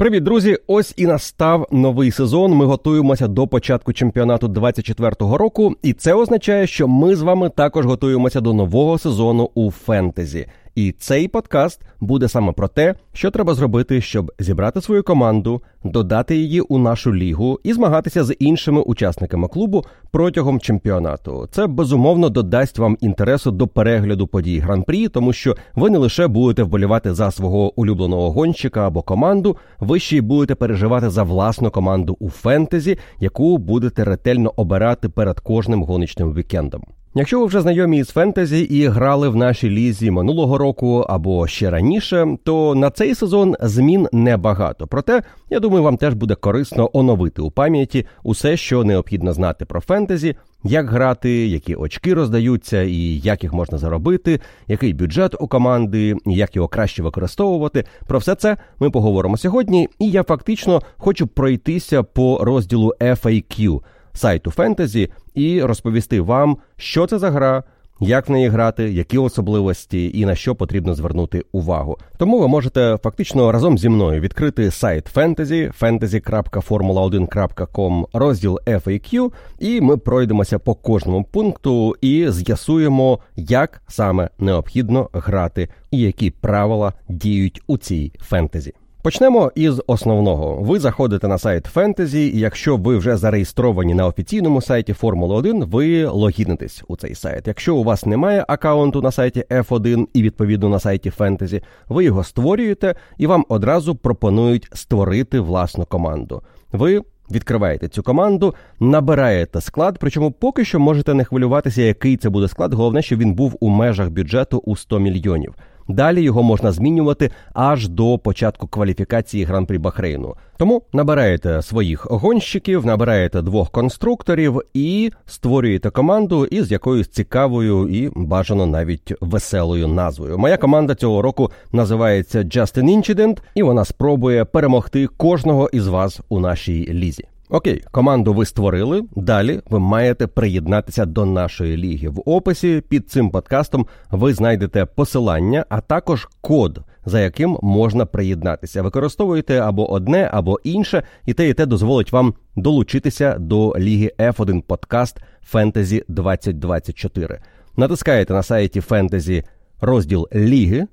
Привіт, друзі! Ось і настав новий сезон. Ми готуємося до початку чемпіонату 24-го року, і це означає, що ми з вами також готуємося до нового сезону у фентезі. І цей подкаст буде саме про те, що треба зробити, щоб зібрати свою команду, додати її у нашу лігу і змагатися з іншими учасниками клубу протягом чемпіонату. Це безумовно додасть вам інтересу до перегляду подій гран-прі, тому що ви не лише будете вболівати за свого улюбленого гонщика або команду, ви ще й будете переживати за власну команду у фентезі, яку будете ретельно обирати перед кожним гоночним вікендом. Якщо ви вже знайомі із фентезі і грали в нашій лізі минулого року або ще раніше, то на цей сезон змін небагато. Проте я думаю, вам теж буде корисно оновити у пам'яті усе, що необхідно знати про фентезі, як грати, які очки роздаються, і як їх можна заробити, який бюджет у команди, як його краще використовувати. Про все це ми поговоримо сьогодні. І я фактично хочу пройтися по розділу FAQ – сайту фентезі і розповісти вам, що це за гра. Як в неї грати, які особливості і на що потрібно звернути увагу. Тому ви можете фактично разом зі мною відкрити сайт фентезі fantasy.formula1.com, розділ FAQ, і ми пройдемося по кожному пункту і з'ясуємо, як саме необхідно грати і які правила діють у цій фентезі. Почнемо із основного. Ви заходите на сайт Фентезі, і якщо ви вже зареєстровані на офіційному сайті Формули 1, ви логінитесь у цей сайт. Якщо у вас немає аккаунту на сайті F1 і відповідно на сайті Фентезі, ви його створюєте і вам одразу пропонують створити власну команду. Ви Відкриваєте цю команду, набираєте склад, причому поки що можете не хвилюватися, який це буде склад. Головне, щоб він був у межах бюджету у 100 мільйонів. Далі його можна змінювати аж до початку кваліфікації гран-прі Бахрейну. Тому набираєте своїх гонщиків, набираєте двох конструкторів і створюєте команду із якоюсь цікавою і бажано навіть веселою назвою. Моя команда цього року називається Just an Incident, і вона спробує перемогти кожного із вас у нашій лізі. Окей, команду ви створили. Далі ви маєте приєднатися до нашої ліги. В описі під цим подкастом ви знайдете посилання, а також код, за яким можна приєднатися. Використовуєте або одне, або інше, і те, і те дозволить вам долучитися до ліги F1 Podcast Fantasy 2024. Натискаєте на сайті Fantasy розділ Ліги,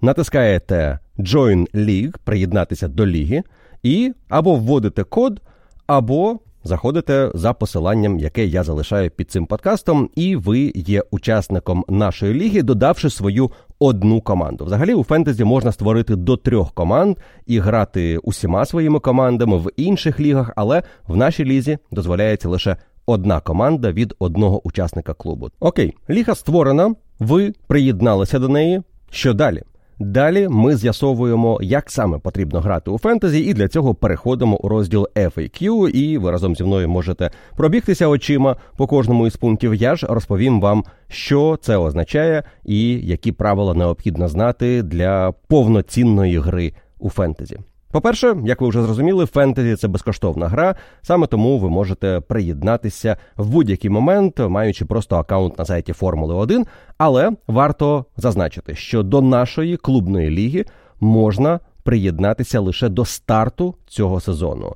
натискаєте Join League, приєднатися до ліги, і або вводите код або заходите за посиланням, яке я залишаю під цим подкастом, і ви є учасником нашої ліги, додавши свою одну команду. Взагалі у фентезі можна створити до трьох команд і грати усіма своїми командами в інших лігах, але в нашій лізі дозволяється лише одна команда від одного учасника клубу. Окей, ліга створена, ви приєдналися до неї. Що далі? Далі ми з'ясовуємо, як саме потрібно грати у фентезі, і для цього переходимо у розділ FAQ, і ви разом зі мною можете пробігтися очима по кожному із пунктів. Я ж розповім вам, що це означає і які правила необхідно знати для повноцінної гри у фентезі. По-перше, як ви вже зрозуміли, фентезі це безкоштовна гра, саме тому ви можете приєднатися в будь-який момент, маючи просто аккаунт на сайті Формули 1. Але варто зазначити, що до нашої клубної ліги можна приєднатися лише до старту цього сезону.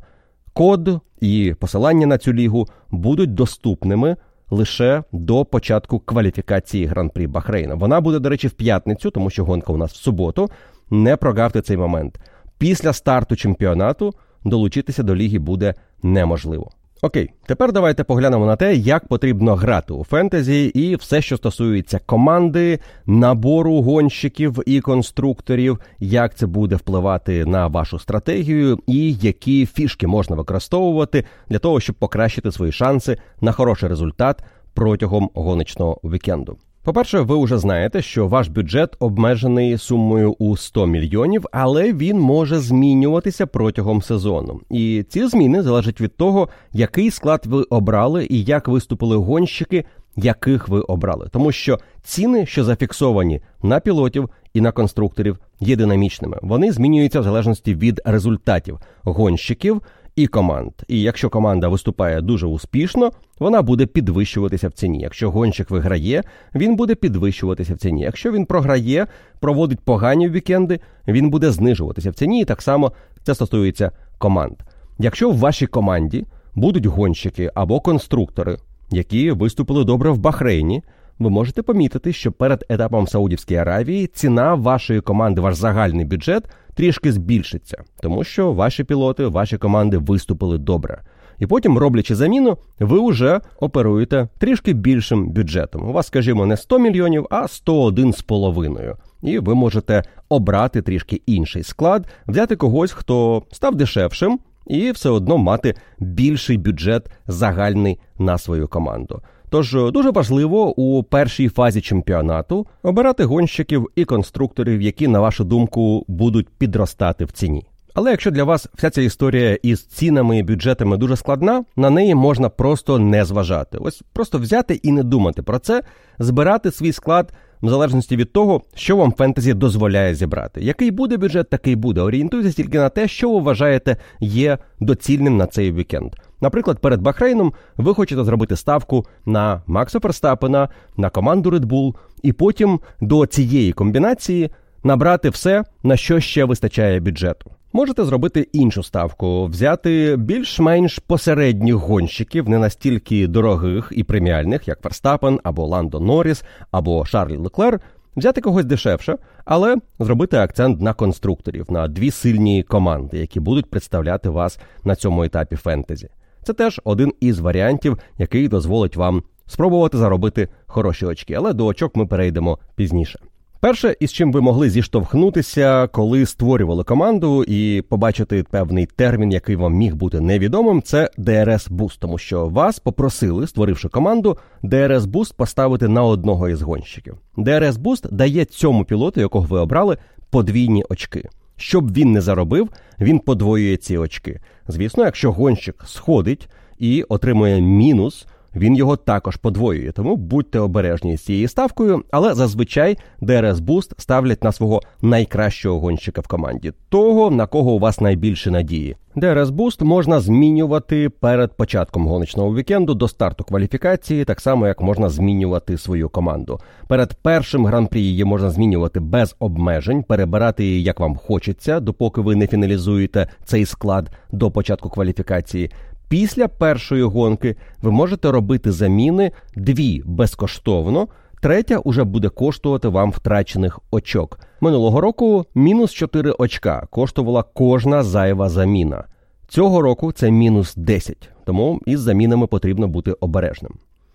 Код і посилання на цю лігу будуть доступними. Лише до початку кваліфікації гран-прі Бахрейна. Вона буде, до речі, в п'ятницю, тому що гонка у нас в суботу. Не прогавте цей момент після старту чемпіонату долучитися до ліги буде неможливо. Окей, тепер давайте поглянемо на те, як потрібно грати у фентезі, і все, що стосується команди, набору гонщиків і конструкторів, як це буде впливати на вашу стратегію, і які фішки можна використовувати для того, щоб покращити свої шанси на хороший результат протягом гоночного вікенду. По-перше, ви вже знаєте, що ваш бюджет обмежений сумою у 100 мільйонів, але він може змінюватися протягом сезону. І ці зміни залежать від того, який склад ви обрали і як виступили гонщики, яких ви обрали. Тому що ціни, що зафіксовані на пілотів і на конструкторів, є динамічними. Вони змінюються в залежності від результатів гонщиків і команд. І якщо команда виступає дуже успішно, вона буде підвищуватися в ціні. Якщо гонщик виграє, він буде підвищуватися в ціні. Якщо він програє, проводить погані вікенди, він буде знижуватися в ціні. І так само Це стосується команд. Якщо в вашій команді будуть гонщики або конструктори, які виступили добре в Бахрейні, ви можете помітити, що перед етапом в Саудівській Аравії ціна вашої команди, ваш загальний бюджет трішки збільшиться, тому що ваші пілоти, ваші команди виступили добре. І потім, роблячи заміну, ви вже оперуєте трішки більшим бюджетом. У вас, скажімо, не 100 мільйонів, а 101,5. І ви можете обрати трішки інший склад, взяти когось, хто став дешевшим, і все одно мати більший бюджет загальний на свою команду. Тож дуже важливо у першій фазі чемпіонату обирати гонщиків і конструкторів, які, на вашу думку, будуть підростати в ціні. Але якщо для вас вся ця історія із цінами і бюджетами дуже складна, на неї можна просто не зважати. Ось просто взяти і не думати про це, збирати свій склад в залежності від того, що вам фентезі дозволяє зібрати. Який буде бюджет, такий буде. Орієнтуйтесь тільки на те, що ви вважаєте є доцільним на цей вікенд. Наприклад, перед Бахрейном ви хочете зробити ставку на Макса Ферстапена, на команду Red Bull, і потім до цієї комбінації набрати все, на що ще вистачає бюджету. Можете зробити іншу ставку, взяти більш-менш посередніх гонщиків, не настільки дорогих і преміальних, як Ферстапен або Ландо Норріс, або Шарлі Леклер, взяти когось дешевше, але зробити акцент на конструкторів, на дві сильні команди, які будуть представляти вас на цьому етапі фентезі. Це теж один із варіантів, який дозволить вам спробувати заробити хороші очки, але до очок ми перейдемо пізніше. Перше, із чим ви могли зіштовхнутися, коли створювали команду, і побачити певний термін, який вам міг бути невідомим, це DRS Boost, тому що вас попросили, створивши команду, DRS Boost поставити на одного із гонщиків. DRS Boost дає цьому пілоту, якого ви обрали, подвійні очки. Щоб він не заробив, він подвоює ці очки. Звісно, якщо гонщик сходить і отримує мінус він його також подвоює, тому будьте обережні з цією ставкою, але зазвичай DRS Boost ставлять на свого найкращого гонщика в команді, того на кого у вас найбільше надії. DRS Boost можна змінювати перед початком гоночного вікенду до старту кваліфікації, так само як можна змінювати свою команду. Перед першим гран-прі її можна змінювати без обмежень, перебирати її як вам хочеться, допоки ви не фіналізуєте цей склад до початку кваліфікації. Після першої гонки ви можете робити заміни дві безкоштовно. Третя уже буде коштувати вам втрачених очок. Минулого року мінус 4 очка коштувала кожна зайва заміна. Цього року це мінус 10, тому із замінами потрібно бути обережним.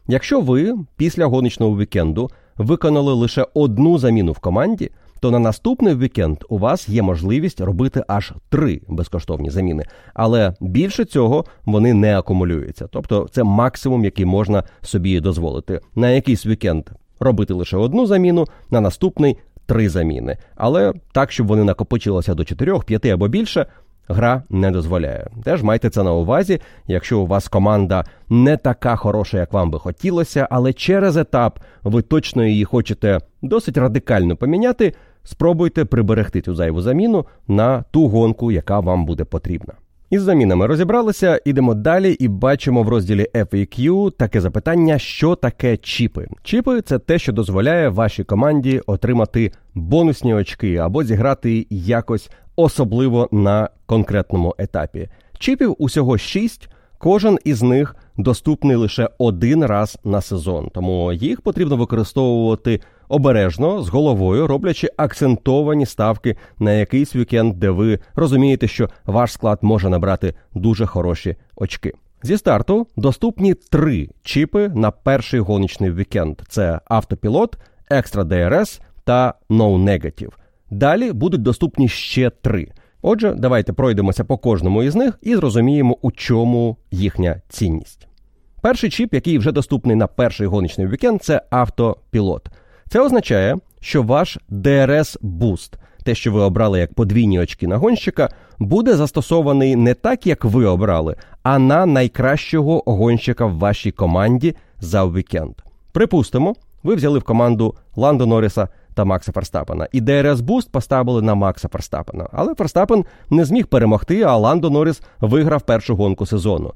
Якщо ви після гоночного вікенду виконали лише одну заміну в команді, то на наступний вікенд у вас є можливість робити аж три безкоштовні заміни. Але більше цього вони не акумулюються. Тобто це максимум, який можна собі дозволити. На якийсь вікенд робити лише одну заміну, на наступний три заміни. Але так, щоб вони накопичилися до чотирьох, п'яти або більше. Гра не дозволяє. Теж майте це на увазі, якщо у вас команда не така хороша, як вам би хотілося, але через етап ви точно її хочете досить радикально поміняти, спробуйте приберегти цю зайву заміну на ту гонку, яка вам буде потрібна. Із замінами розібралися, ідемо далі і бачимо в розділі FAQ таке запитання, що таке чіпи. Чіпи це те, що дозволяє вашій команді отримати бонусні очки або зіграти якось особливо на конкретному етапі. Чіпів усього 6, кожен із них доступний лише один раз на сезон, тому їх потрібно використовувати обережно з головою, роблячи акцентовані ставки на якийсь вікенд, де ви розумієте, що ваш склад може набрати дуже хороші очки. Зі старту доступні три чіпи на перший гоночний вікенд: це автопілот, екстра ДРС та No Negative. Далі будуть доступні ще три. Отже, давайте пройдемося по кожному із них і зрозуміємо, у чому їхня цінність. Перший чіп, який вже доступний на перший гоночний вікенд, це автопілот. Це означає, що ваш DRS Boost, те, що ви обрали як подвійні очки на гонщика, буде застосований не так, як ви обрали, а на найкращого гонщика в вашій команді за вікенд. Припустимо, ви взяли в команду Ландо Норріса та Макса Ферстапена. І DRS Boost поставили на Макса Ферстапена. Але Ферстапен не зміг перемогти, а Ландо Норріс виграв першу гонку сезону.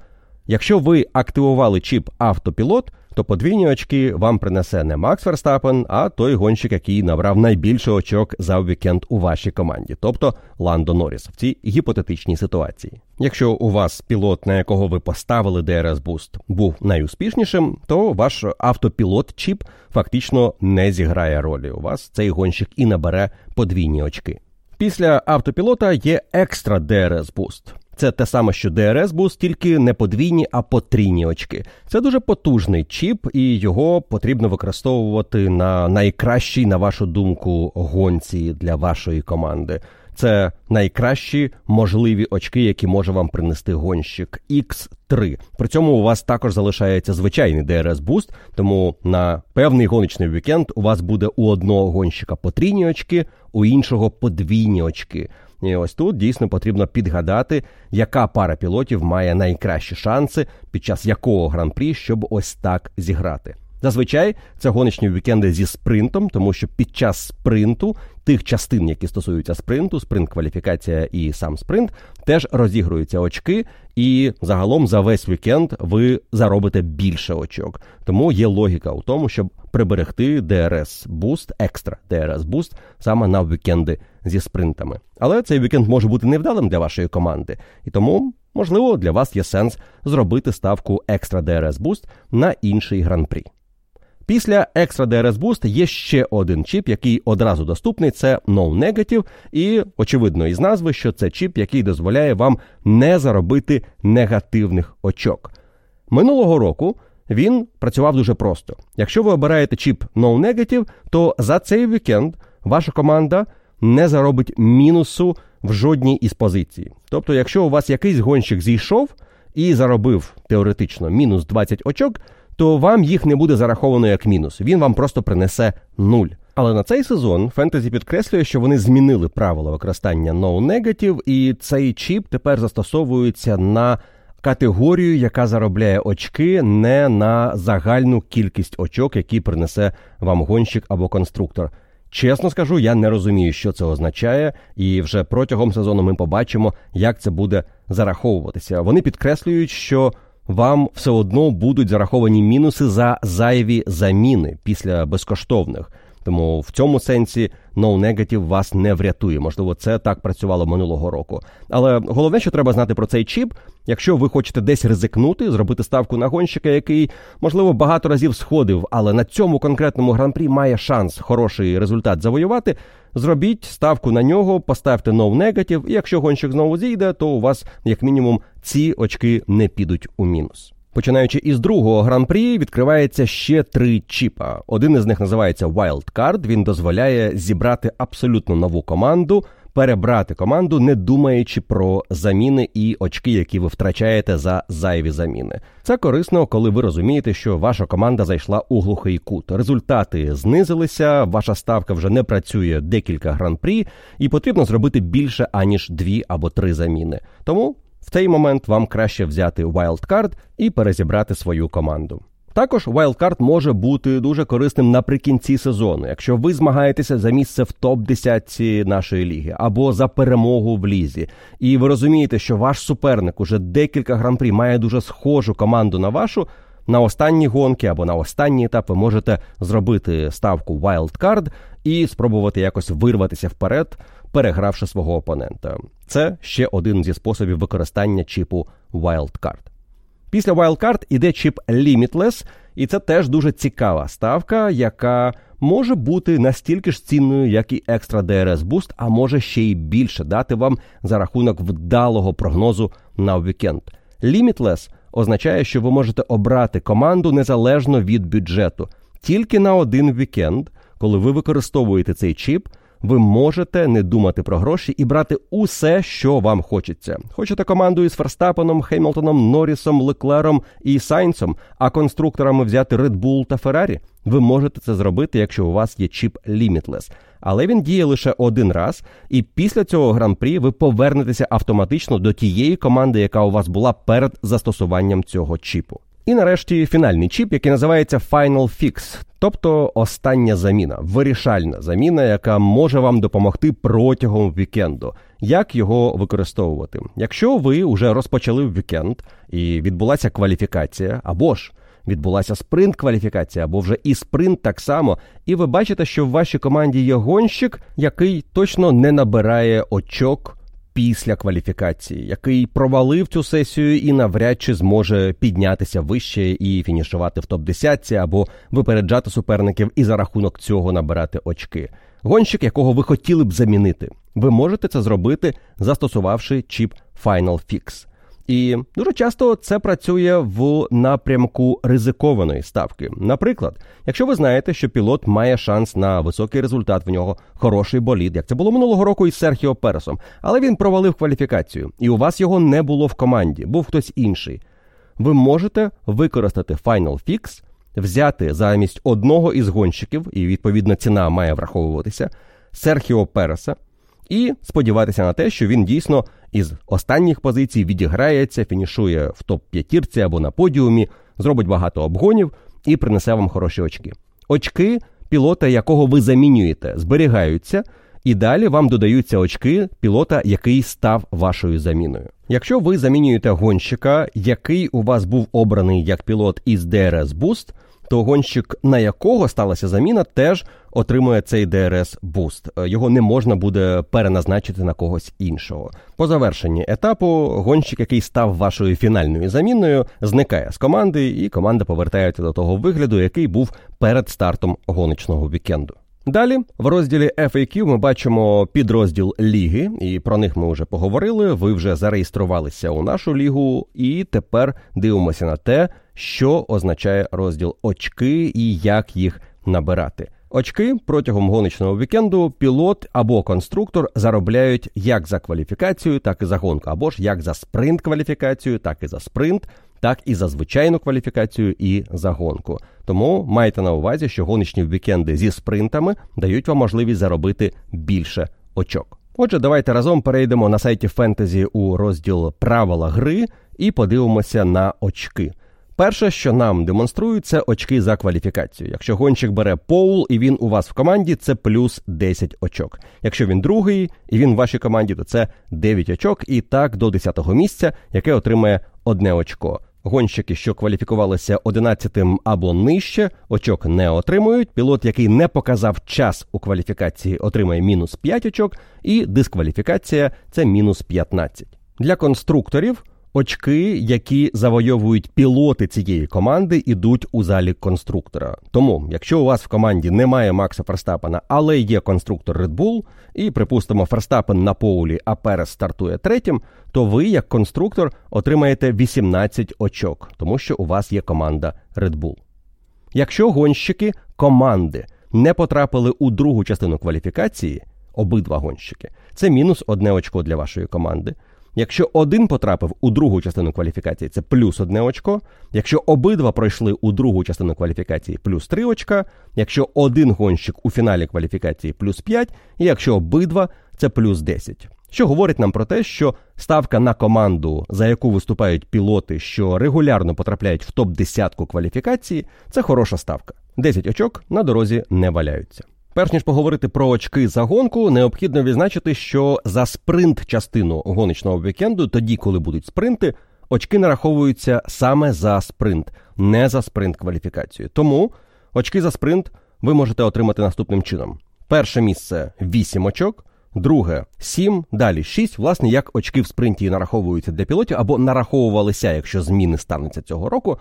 Якщо ви активували чіп автопілот, то подвійні очки вам принесе не Макс Верстапен, а той гонщик, який набрав найбільше очок за вікенд у вашій команді, тобто Ландо Норріс в цій гіпотетичній ситуації. Якщо у вас пілот, на якого ви поставили DRS Boost, був найуспішнішим, то ваш автопілот чіп фактично не зіграє ролі. У вас цей гонщик і набере подвійні очки. Після автопілота є екстра DRS Boost. Це те саме, що DRS Boost, тільки не подвійні, а потрійні очки. Це дуже потужний чіп, і його потрібно використовувати на найкращій, на вашу думку, гонці для вашої команди. Це найкращі можливі очки, які може вам принести гонщик X3. При цьому у вас також залишається звичайний DRS Boost, тому на певний гоночний вікенд у вас буде у одного гонщика потрійні очки, у іншого подвійні очки. І ось тут дійсно потрібно підгадати, яка пара пілотів має найкращі шанси під час якого гран-прі, щоб ось так зіграти. Зазвичай це гоночні вікенди зі спринтом, тому що під час спринту тих частин, які стосуються спринту, спринт кваліфікація і сам спринт, теж розігруються очки, і загалом за весь вікенд ви заробите більше очок. Тому є логіка у тому, щоб приберегти DRS Boost, екстра DRS Boost саме на вікенди зі спринтами. Але цей вікенд може бути невдалим для вашої команди, і тому. Можливо, для вас є сенс зробити ставку екстра DRS Boost на інший гран-прі. Після Extra DRS Boost є ще один чіп, який одразу доступний. Це No Negative, і очевидно із назви, що це чіп, який дозволяє вам не заробити негативних очок. Минулого року він працював дуже просто. Якщо ви обираєте чіп No Negative, то за цей вікенд ваша команда не заробить мінусу в жодній із позицій. Тобто, якщо у вас якийсь гонщик зійшов і заробив теоретично мінус 20 очок то вам їх не буде зараховано як мінус. Він вам просто принесе нуль. Але на цей сезон фентезі підкреслює, що вони змінили правила використання No Negative, і цей чіп тепер застосовується на категорію, яка заробляє очки, не на загальну кількість очок, які принесе вам гонщик або конструктор. Чесно скажу, я не розумію, що це означає, і вже протягом сезону ми побачимо, як це буде зараховуватися. Вони підкреслюють, що вам все одно будуть зараховані мінуси за зайві заміни після безкоштовних. Тому в цьому сенсі No Negative вас не врятує. Можливо, це так працювало минулого року. Але головне, що треба знати про цей чіп, якщо ви хочете десь ризикнути, зробити ставку на гонщика, який, можливо, багато разів сходив, але на цьому конкретному гран-прі має шанс хороший результат завоювати. Зробіть ставку на нього, поставте No Negative, і якщо гонщик знову зійде, то у вас, як мінімум, ці очки не підуть у мінус. Починаючи із другого гран-прі, відкривається ще три чіпа. Один із них називається Wildcard, Він дозволяє зібрати абсолютно нову команду, перебрати команду, не думаючи про заміни і очки, які ви втрачаєте за зайві заміни. Це корисно, коли ви розумієте, що ваша команда зайшла у глухий кут. Результати знизилися, ваша ставка вже не працює декілька гран-прі, і потрібно зробити більше аніж дві або три заміни. Тому в цей момент вам краще взяти wildcard і перезібрати свою команду. Також wildcard може бути дуже корисним наприкінці сезону, якщо ви змагаєтеся за місце в топ-10 нашої ліги або за перемогу в лізі, і ви розумієте, що ваш суперник уже декілька гран-прі має дуже схожу команду на вашу. На останні гонки або на останні етапи можете зробити ставку wildcard і спробувати якось вирватися вперед, перегравши свого опонента. Це ще один зі способів використання чіпу Wildcard. Після Wildcard іде чіп Limitless, і це теж дуже цікава ставка, яка може бути настільки ж цінною, як і Extra DRS Boost, а може ще й більше дати вам за рахунок вдалого прогнозу на вікенд. Limitless означає, що ви можете обрати команду незалежно від бюджету. Тільки на один вікенд, коли ви використовуєте цей чіп ви можете не думати про гроші і брати усе, що вам хочеться. Хочете команду із Ферстапеном, Хемілтоном, Норрісом, Леклером і Сайнсом, а конструкторами взяти Red Bull та Феррарі? Ви можете це зробити, якщо у вас є чіп Limitless. Але він діє лише один раз, і після цього гран-прі ви повернетеся автоматично до тієї команди, яка у вас була перед застосуванням цього чіпу. І нарешті фінальний чіп, який називається Final Fix, тобто остання заміна, вирішальна заміна, яка може вам допомогти протягом вікенду. Як його використовувати? Якщо ви вже розпочали вікенд і відбулася кваліфікація, або ж відбулася спринт кваліфікація або вже і спринт так само, і ви бачите, що в вашій команді є гонщик, який точно не набирає очок. Після кваліфікації, який провалив цю сесію і навряд чи зможе піднятися вище і фінішувати в топ 10 або випереджати суперників і за рахунок цього набирати очки. Гонщик, якого ви хотіли б замінити, ви можете це зробити, застосувавши чіп Final Fix. І дуже часто це працює в напрямку ризикованої ставки. Наприклад, якщо ви знаєте, що пілот має шанс на високий результат, в нього хороший болід, як це було минулого року із Серхіо Пересом, але він провалив кваліфікацію, і у вас його не було в команді, був хтось інший. Ви можете використати Final Fix, взяти замість одного із гонщиків, і відповідно ціна має враховуватися Серхіо Переса і сподіватися на те, що він дійсно із останніх позицій відіграється, фінішує в топ-п'ятірці або на подіумі, зробить багато обгонів і принесе вам хороші очки. Очки пілота, якого ви замінюєте, зберігаються. І далі вам додаються очки пілота, який став вашою заміною. Якщо ви замінюєте гонщика, який у вас був обраний як пілот із DRS Boost, то гонщик, на якого сталася заміна, теж отримує цей ДРС буст. Його не можна буде переназначити на когось іншого. По завершенні етапу гонщик, який став вашою фінальною заміною, зникає з команди, і команда повертається до того вигляду, який був перед стартом гоночного вікенду. Далі в розділі FAQ ми бачимо підрозділ ліги, і про них ми вже поговорили. Ви вже зареєструвалися у нашу лігу, і тепер дивимося на те, що означає розділ очки і як їх набирати. Очки протягом гоночного вікенду пілот або конструктор заробляють як за кваліфікацію, так і за гонку, або ж як за спринт кваліфікацію, так і за спринт, так і за звичайну кваліфікацію і за гонку. Тому майте на увазі, що гоночні вікенди зі спринтами дають вам можливість заробити більше очок. Отже, давайте разом перейдемо на сайті Фентезі у розділ правила гри і подивимося на очки. Перше, що нам демонструють, це очки за кваліфікацію. Якщо гонщик бере поул і він у вас в команді, це плюс 10 очок. Якщо він другий і він в вашій команді, то це 9 очок, і так до 10-го місця, яке отримає одне очко. Гонщики, що кваліфікувалися 11-тим або нижче, очок не отримують. Пілот, який не показав час у кваліфікації, отримає мінус 5 очок, і дискваліфікація це мінус 15. Для конструкторів. Очки, які завойовують пілоти цієї команди, ідуть у залі конструктора. Тому, якщо у вас в команді немає Макса Ферстапена, але є конструктор Red Bull, і, припустимо, Ферстапен на поулі, а Перес стартує третім, то ви, як конструктор, отримаєте 18 очок, тому що у вас є команда Red Bull. Якщо гонщики команди не потрапили у другу частину кваліфікації, обидва гонщики, це мінус одне очко для вашої команди. Якщо один потрапив у другу частину кваліфікації, це плюс одне очко. Якщо обидва пройшли у другу частину кваліфікації, плюс три очка. Якщо один гонщик у фіналі кваліфікації плюс 5, і якщо обидва, це плюс 10. Що говорить нам про те, що ставка на команду, за яку виступають пілоти, що регулярно потрапляють в топ 10 кваліфікації, це хороша ставка. 10 очок на дорозі не валяються. Перш ніж поговорити про очки за гонку, необхідно відзначити, що за спринт частину гоночного вікенду, тоді, коли будуть спринти, очки нараховуються саме за спринт, не за спринт кваліфікацію. Тому очки за спринт ви можете отримати наступним чином: перше місце 8 очок, друге 7, далі 6, власне, як очки в спринті нараховуються для пілотів або нараховувалися, якщо зміни стануться цього року.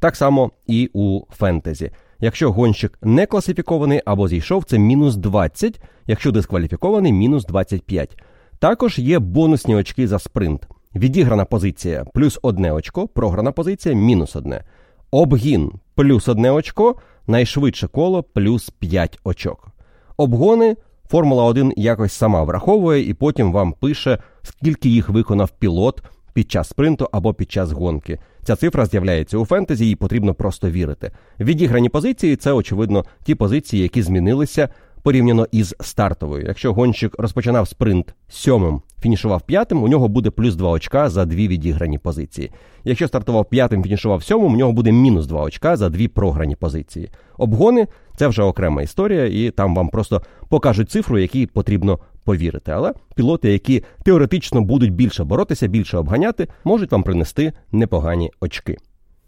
Так само і у фентезі. Якщо гонщик не класифікований або зійшов, це мінус 20, якщо дискваліфікований мінус 25. Також є бонусні очки за спринт. Відіграна позиція плюс одне очко, програна позиція мінус одне. Обгін плюс одне очко, найшвидше коло плюс 5 очок. Обгони Формула 1 якось сама враховує і потім вам пише, скільки їх виконав пілот під час спринту або під час гонки. Ця цифра з'являється у фентезі, їй потрібно просто вірити. Відіграні позиції це, очевидно, ті позиції, які змінилися порівняно із стартовою. Якщо гонщик розпочинав спринт сьомим, фінішував п'ятим, у нього буде плюс 2 очка за дві відіграні позиції. Якщо стартував п'ятим, фінішував сьомим, у нього буде мінус 2 очка за дві програні позиції. Обгони це вже окрема історія, і там вам просто покажуть цифру, які потрібно повірити. Але пілоти, які теоретично будуть більше боротися, більше обганяти, можуть вам принести непогані очки.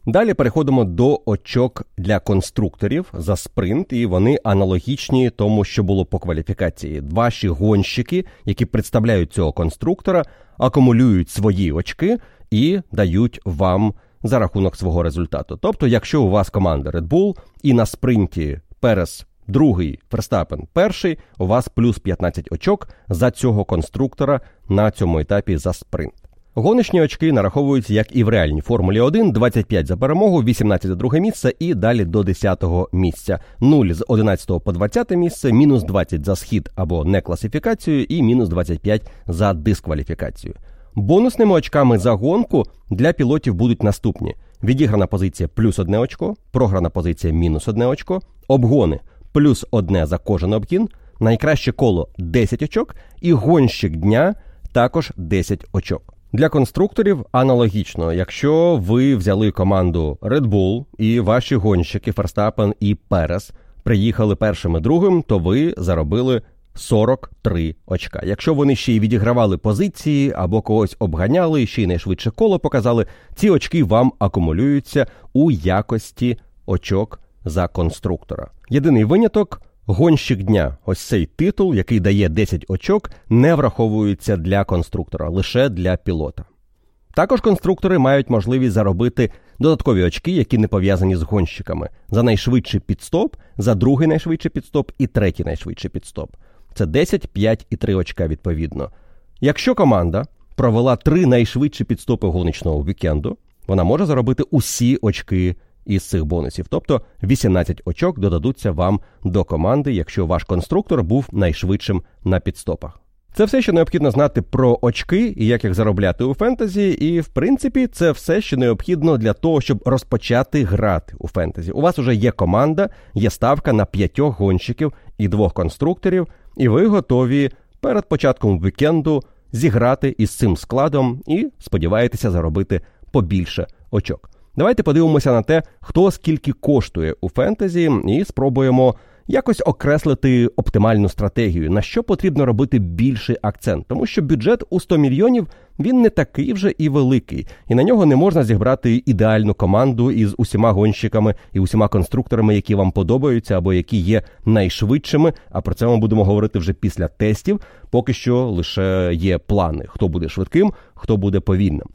Далі переходимо до очок для конструкторів за спринт, і вони аналогічні тому, що було по кваліфікації. Ваші гонщики, які представляють цього конструктора, акумулюють свої очки і дають вам за рахунок свого результату. Тобто, якщо у вас команда Red Bull і на спринті Перес другий, Ферстапен перший, у вас плюс 15 очок за цього конструктора на цьому етапі за спринт. Гоночні очки нараховуються як і в реальній Формулі 1, 25 за перемогу, 18 за друге місце і далі до 10-го місця. 0 з 11 по 20 місце, мінус 20 за схід або некласифікацію і мінус 25 за дискваліфікацію. Бонусними очками за гонку для пілотів будуть наступні: відіграна позиція плюс одне очко, програна позиція мінус одне очко, обгони плюс одне за кожен обгін, найкраще коло 10 очок, і гонщик дня також 10 очок. Для конструкторів аналогічно, якщо ви взяли команду Red Bull і ваші гонщики Ферстапен і Перес приїхали першим і другим, то ви заробили 43 очка. Якщо вони ще й відігравали позиції або когось обганяли, ще й найшвидше коло показали, ці очки вам акумулюються у якості очок за конструктора. Єдиний виняток. Гонщик дня, ось цей титул, який дає 10 очок, не враховується для конструктора, лише для пілота. Також конструктори мають можливість заробити додаткові очки, які не пов'язані з гонщиками, за найшвидший підстоп, за другий найшвидший підстоп і третій найшвидший підстоп. Це 10, 5 і 3 очка відповідно. Якщо команда провела три найшвидші підстопи гоночного вікенду, вона може заробити усі очки із цих бонусів. Тобто 18 очок додадуться вам до команди, якщо ваш конструктор був найшвидшим на підстопах. Це все, що необхідно знати про очки і як їх заробляти у фентезі. І, в принципі, це все, що необхідно для того, щоб розпочати грати у фентезі. У вас вже є команда, є ставка на п'ятьох гонщиків і двох конструкторів, і ви готові перед початком вікенду зіграти із цим складом і сподіваєтеся заробити побільше очок. Давайте подивимося на те, хто скільки коштує у фентезі, і спробуємо якось окреслити оптимальну стратегію, на що потрібно робити більший акцент, тому що бюджет у 100 мільйонів він не такий вже і великий, і на нього не можна зіграти ідеальну команду із усіма гонщиками і усіма конструкторами, які вам подобаються або які є найшвидшими. А про це ми будемо говорити вже після тестів. Поки що лише є плани, хто буде швидким, хто буде повільним.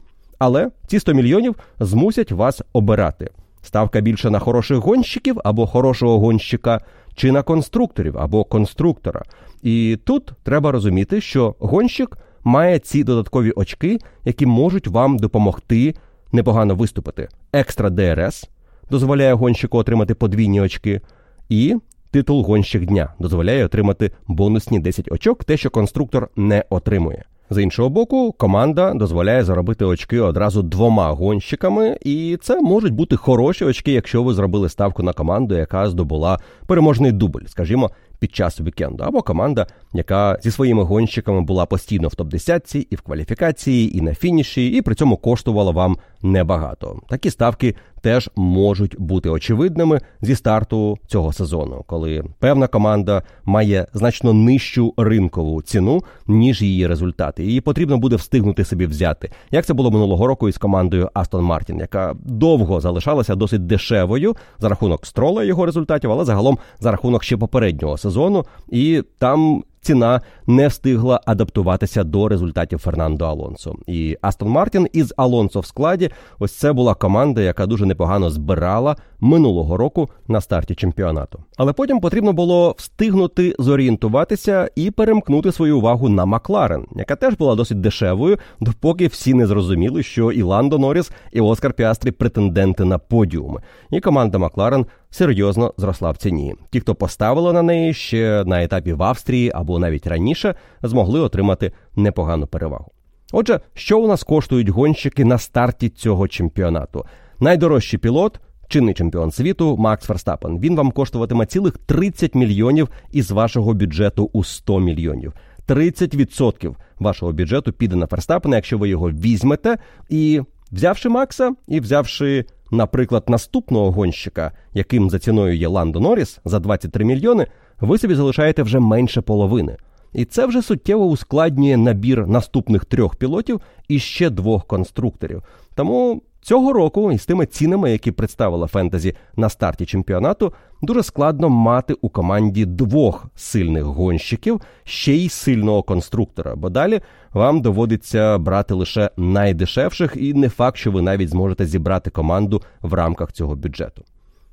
Але ці 100 мільйонів змусять вас обирати. Ставка більше на хороших гонщиків або хорошого гонщика, чи на конструкторів або конструктора. І тут треба розуміти, що гонщик має ці додаткові очки, які можуть вам допомогти непогано виступити. Екстра ДРС дозволяє гонщику отримати подвійні очки, і титул гонщик дня дозволяє отримати бонусні 10 очок, те, що конструктор не отримує. З іншого боку, команда дозволяє заробити очки одразу двома гонщиками, і це можуть бути хороші очки, якщо ви зробили ставку на команду, яка здобула переможний дубль, скажімо, під час вікенду, або команда, яка зі своїми гонщиками була постійно в топ-10 і в кваліфікації, і на фініші, і при цьому коштувала вам небагато. Такі ставки теж можуть бути очевидними зі старту цього сезону, коли певна команда має значно нижчу ринкову ціну, ніж її результати. Її потрібно буде встигнути собі взяти. Як це було минулого року із командою Астон Мартін, яка довго залишалася досить дешевою за рахунок строла його результатів, але загалом за рахунок ще попереднього сезону, і там ціна не встигла адаптуватися до результатів Фернандо Алонсо. І Астон Мартін із Алонсо в складі. Ось це була команда, яка дуже непогано збирала минулого року на старті чемпіонату. Але потім потрібно було встигнути зорієнтуватися і перемкнути свою увагу на Макларен, яка теж була досить дешевою, допоки всі не зрозуміли, що і Ландо Норріс, і Оскар Піастрі претенденти на подіуми. І команда Макларен серйозно зросла в ціні. Ті, хто поставили на неї ще на етапі в Австрії або навіть раніше, змогли отримати непогану перевагу. Отже, що у нас коштують гонщики на старті цього чемпіонату? Найдорожчий пілот. Чинний чемпіон світу Макс Ферстапен. Він вам коштуватиме цілих 30 мільйонів із вашого бюджету у 100 мільйонів. 30% вашого бюджету піде на Ферстапена, якщо ви його візьмете. І взявши Макса, і взявши, наприклад, наступного гонщика, яким за ціною є Ландо Норріс за 23 мільйони, ви собі залишаєте вже менше половини. І це вже суттєво ускладнює набір наступних трьох пілотів і ще двох конструкторів. Тому Цього року із тими цінами, які представила фентезі на старті чемпіонату, дуже складно мати у команді двох сильних гонщиків, ще й сильного конструктора. Бо далі вам доводиться брати лише найдешевших, і не факт, що ви навіть зможете зібрати команду в рамках цього бюджету.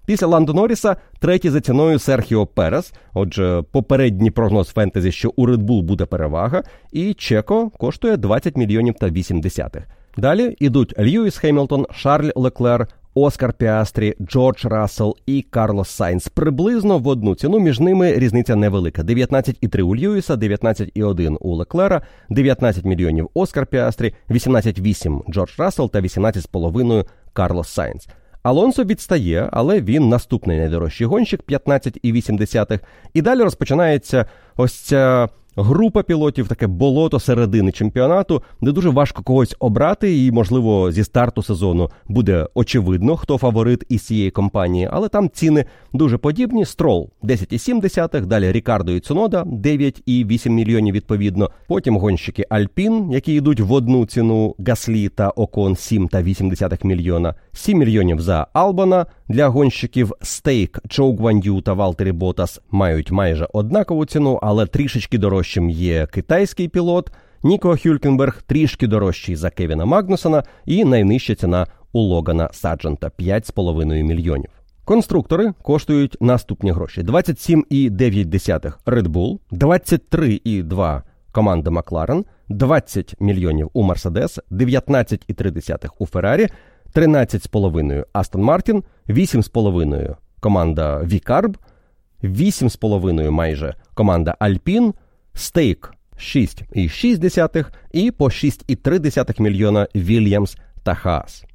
Після Ландо Норріса третій за ціною Серхіо Перес. Отже, попередній прогноз фентезі, що у Red Bull буде перевага, і Чеко коштує 20 мільйонів та 8 десятих. Далі йдуть Льюіс Хемілтон, Шарль Леклер, Оскар Піастрі, Джордж Рассел і Карлос Сайнс. Приблизно в одну ціну між ними різниця невелика: 19,3 у Льюіса, 19,1 у Леклера, 19 мільйонів Оскар Піастрі, 18,8 Джордж Рассел та 18,5 Карлос Сайнс. Алонсо відстає, але він наступний найдорожчий гонщик 15,8. І далі розпочинається ось ця група пілотів, таке болото середини чемпіонату, де дуже важко когось обрати, і, можливо, зі старту сезону буде очевидно, хто фаворит із цієї компанії, але там ціни дуже подібні. Строл 10,7, далі Рікардо і Цунода 9,8 мільйонів відповідно. Потім гонщики Alpine, які йдуть в одну ціну Гаслі та Окон 7 та 8 мільйона, 7 мільйонів за Албона. Для гонщиків Stake, Чжоу Гуанью та Валтері Ботас мають майже однакову ціну, але трішечки дорожчим є китайський пілот. Ніко Хюлькенберг трішки дорожчий за Кевіна Магнусона, і найнижча ціна у Логана Саджента 5,5 мільйонів. Конструктори коштують наступні гроші: 27,9 Red Bull, 23,2 команда Макларен, 20 мільйонів у Мерседес, 19,3 у Феррарі, 13,5 Астон Мартін, 8,5 команда Вікарб, 8,5 майже команда Альпін, Стейк 6,6 і по 6,3 мільйона Вільямс та Хаас.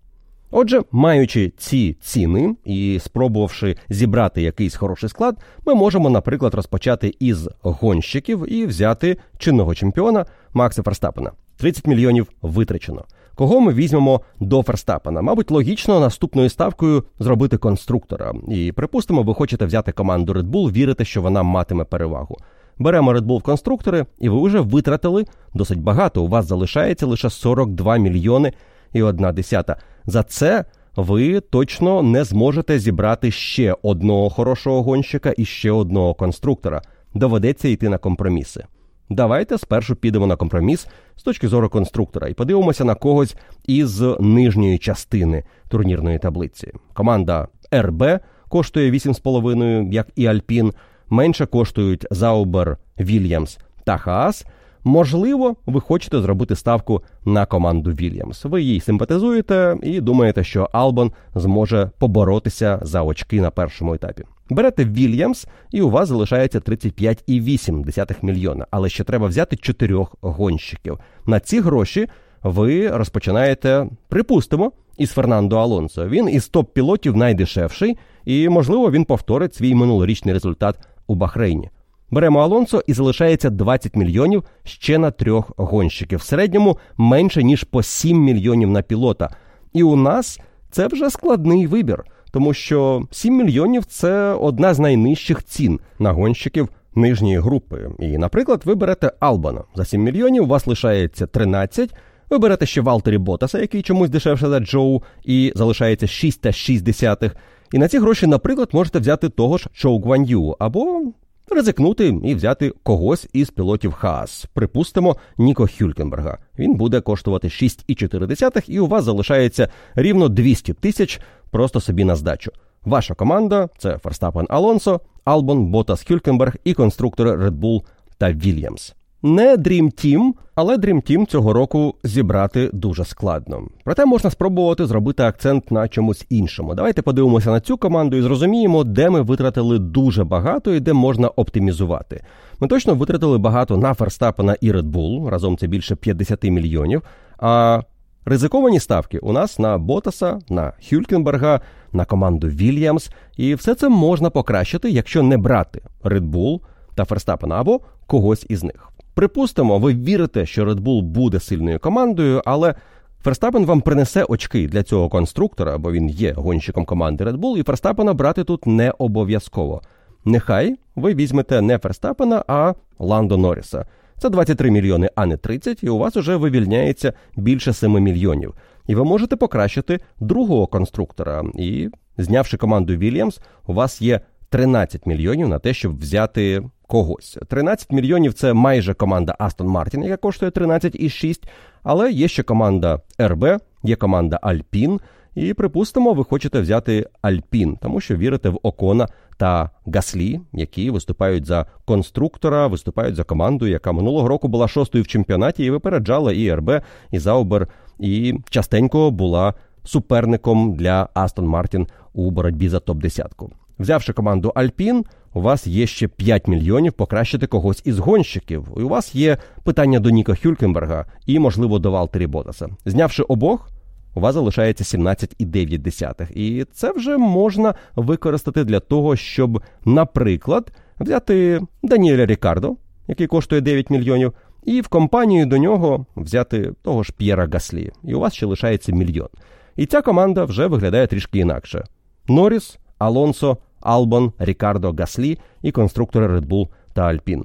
Отже, маючи ці ціни і спробувавши зібрати якийсь хороший склад, ми можемо, наприклад, розпочати із гонщиків і взяти чинного чемпіона Макса Ферстапена. 30 мільйонів витрачено. Кого ми візьмемо до Ферстапена? Мабуть, логічно наступною ставкою зробити конструктора. І припустимо, ви хочете взяти команду Red Bull, вірите, що вона матиме перевагу. Беремо Red Bull в конструктори, і ви вже витратили досить багато. У вас залишається лише 42 мільйони і одна десята. За це ви точно не зможете зібрати ще одного хорошого гонщика і ще одного конструктора. Доведеться йти на компроміси. Давайте спершу підемо на компроміс з точки зору конструктора і подивимося на когось із нижньої частини турнірної таблиці. Команда РБ коштує 8,5, як і Альпін. Менше коштують Заубер, Вільямс та Хаас. Можливо, ви хочете зробити ставку на команду Вільямс. Ви їй симпатизуєте і думаєте, що Албон зможе поборотися за очки на першому етапі. Берете Вільямс, і у вас залишається 35,8 мільйона. Але ще треба взяти чотирьох гонщиків. На ці гроші ви розпочинаєте, припустимо, із Фернандо Алонсо. Він із топ-пілотів найдешевший, і, можливо, він повторить свій минулорічний результат у Бахрейні. Беремо Алонсо і залишається 20 мільйонів ще на трьох гонщиків. В середньому менше ніж по 7 мільйонів на пілота. І у нас це вже складний вибір, тому що 7 мільйонів це одна з найнижчих цін на гонщиків нижньої групи. І, наприклад, ви берете Албана за 7 мільйонів, у вас лишається 13. Ви берете ще Валтері Ботаса, який чомусь дешевше за Джоу, і залишається 6,6. І на ці гроші, наприклад, можете взяти того ж Чоу Гван'ю або ризикнути і взяти когось із пілотів Хаас. Припустимо, Ніко Хюлькенберга. Він буде коштувати 6,4, і у вас залишається рівно 200 тисяч просто собі на здачу. Ваша команда це Ферстапен Алонсо, Албон, Ботас Хюлькенберг і конструктори Red Bull та Вільямс. Не Dream Team, але Dream Team цього року зібрати дуже складно. Проте можна спробувати зробити акцент на чомусь іншому. Давайте подивимося на цю команду і зрозуміємо, де ми витратили дуже багато і де можна оптимізувати. Ми точно витратили багато на Ферстапена і Red Bull, разом це більше 50 мільйонів. А ризиковані ставки у нас на Ботаса, на Хюлькенберга, на команду Вільямс. І все це можна покращити, якщо не брати Red Bull та Ферстапена або когось із них. Припустимо, ви вірите, що Red Bull буде сильною командою, але Ферстапен вам принесе очки для цього конструктора, бо він є гонщиком команди Red Bull, і Ферстапена брати тут не обов'язково. Нехай ви візьмете не Ферстапена, а Ландо Норріса. Це 23 мільйони, а не 30, і у вас уже вивільняється більше 7 мільйонів. І ви можете покращити другого конструктора. І знявши команду Вільямс, у вас є 13 мільйонів на те, щоб взяти когось. 13 мільйонів це майже команда Астон Мартін, яка коштує 13,6, але є ще команда РБ, є команда Альпін. І припустимо, ви хочете взяти Альпін, тому що вірите в Окона та Гаслі, які виступають за конструктора, виступають за команду, яка минулого року була шостою в чемпіонаті і випереджала і РБ, і Заубер, і частенько була суперником для Астон Мартін у боротьбі за топ десятку Взявши команду Альпін, у вас є ще 5 мільйонів покращити когось із гонщиків. І у вас є питання до Ніка Хюлькенберга і, можливо, до Валтері Ботаса. Знявши обох, у вас залишається 17,9. І це вже можна використати для того, щоб, наприклад, взяти Даніеля Рікардо, який коштує 9 мільйонів, і в компанію до нього взяти того ж П'єра Гаслі. І у вас ще лишається мільйон. І ця команда вже виглядає трішки інакше: Норріс, Алонсо, Албон, Рікардо, Гаслі і конструктори Red Bull та Альпін.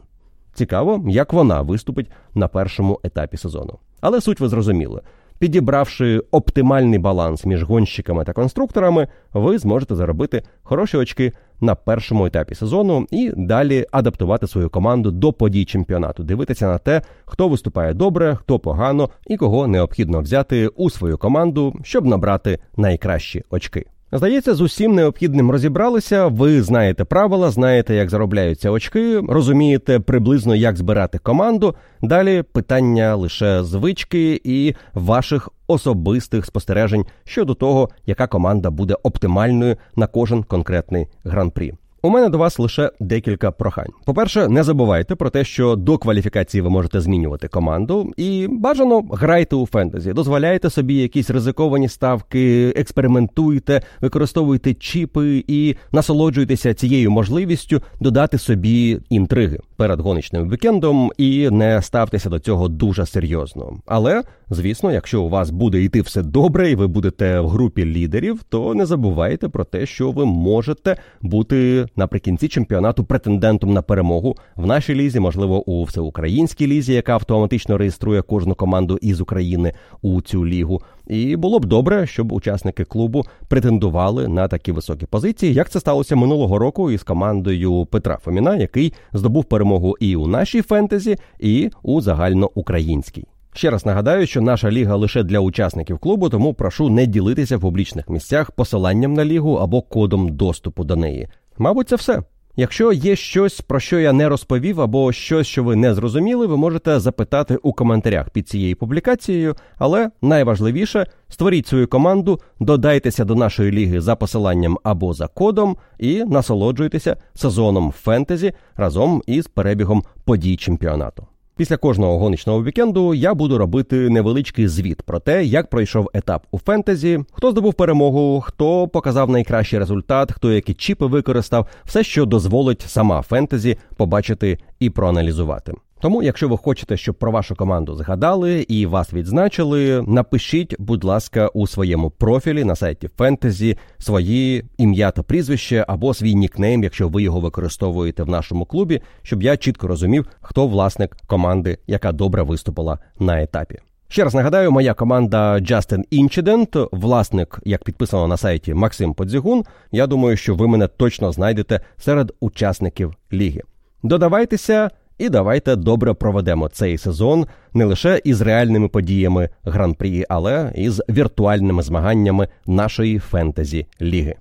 Цікаво, як вона виступить на першому етапі сезону. Але суть ви зрозуміли. Підібравши оптимальний баланс між гонщиками та конструкторами, ви зможете заробити хороші очки на першому етапі сезону і далі адаптувати свою команду до подій чемпіонату, дивитися на те, хто виступає добре, хто погано і кого необхідно взяти у свою команду, щоб набрати найкращі очки. Здається, з усім необхідним розібралися. Ви знаєте правила, знаєте, як заробляються очки, розумієте приблизно, як збирати команду. Далі питання лише звички і ваших особистих спостережень щодо того, яка команда буде оптимальною на кожен конкретний гран-прі. У мене до вас лише декілька прохань. По-перше, не забувайте про те, що до кваліфікації ви можете змінювати команду, і бажано грайте у фентезі, дозволяйте собі якісь ризиковані ставки, експериментуйте, використовуйте чіпи і насолоджуйтеся цією можливістю додати собі інтриги перед гоночним вікендом і не ставтеся до цього дуже серйозно. Але звісно, якщо у вас буде йти все добре, і ви будете в групі лідерів, то не забувайте про те, що ви можете бути наприкінці чемпіонату претендентом на перемогу в нашій лізі, можливо, у всеукраїнській лізі, яка автоматично реєструє кожну команду із України у цю лігу. І було б добре, щоб учасники клубу претендували на такі високі позиції, як це сталося минулого року із командою Петра Фоміна, який здобув перемогу і у нашій фентезі, і у загальноукраїнській. Ще раз нагадаю, що наша ліга лише для учасників клубу, тому прошу не ділитися в публічних місцях посиланням на лігу або кодом доступу до неї. Мабуть, це все. Якщо є щось, про що я не розповів, або щось, що ви не зрозуміли, ви можете запитати у коментарях під цією публікацією. Але найважливіше створіть свою команду, додайтеся до нашої ліги за посиланням або за кодом, і насолоджуйтеся сезоном фентезі разом із перебігом подій чемпіонату. Після кожного гоночного вікенду я буду робити невеличкий звіт про те, як пройшов етап у фентезі, хто здобув перемогу, хто показав найкращий результат, хто які чіпи використав, все, що дозволить сама фентезі побачити і проаналізувати. Тому, якщо ви хочете, щоб про вашу команду згадали і вас відзначили, напишіть, будь ласка, у своєму профілі на сайті Фентезі свої ім'я та прізвище або свій нікнейм, якщо ви його використовуєте в нашому клубі, щоб я чітко розумів, хто власник команди, яка добре виступила на етапі. Ще раз нагадаю, моя команда Justin Incident, власник, як підписано на сайті Максим Подзігун. Я думаю, що ви мене точно знайдете серед учасників ліги. Додавайтеся. І давайте добре проведемо цей сезон не лише із реальними подіями гран-прі, але і з віртуальними змаганнями нашої фентезі ліги.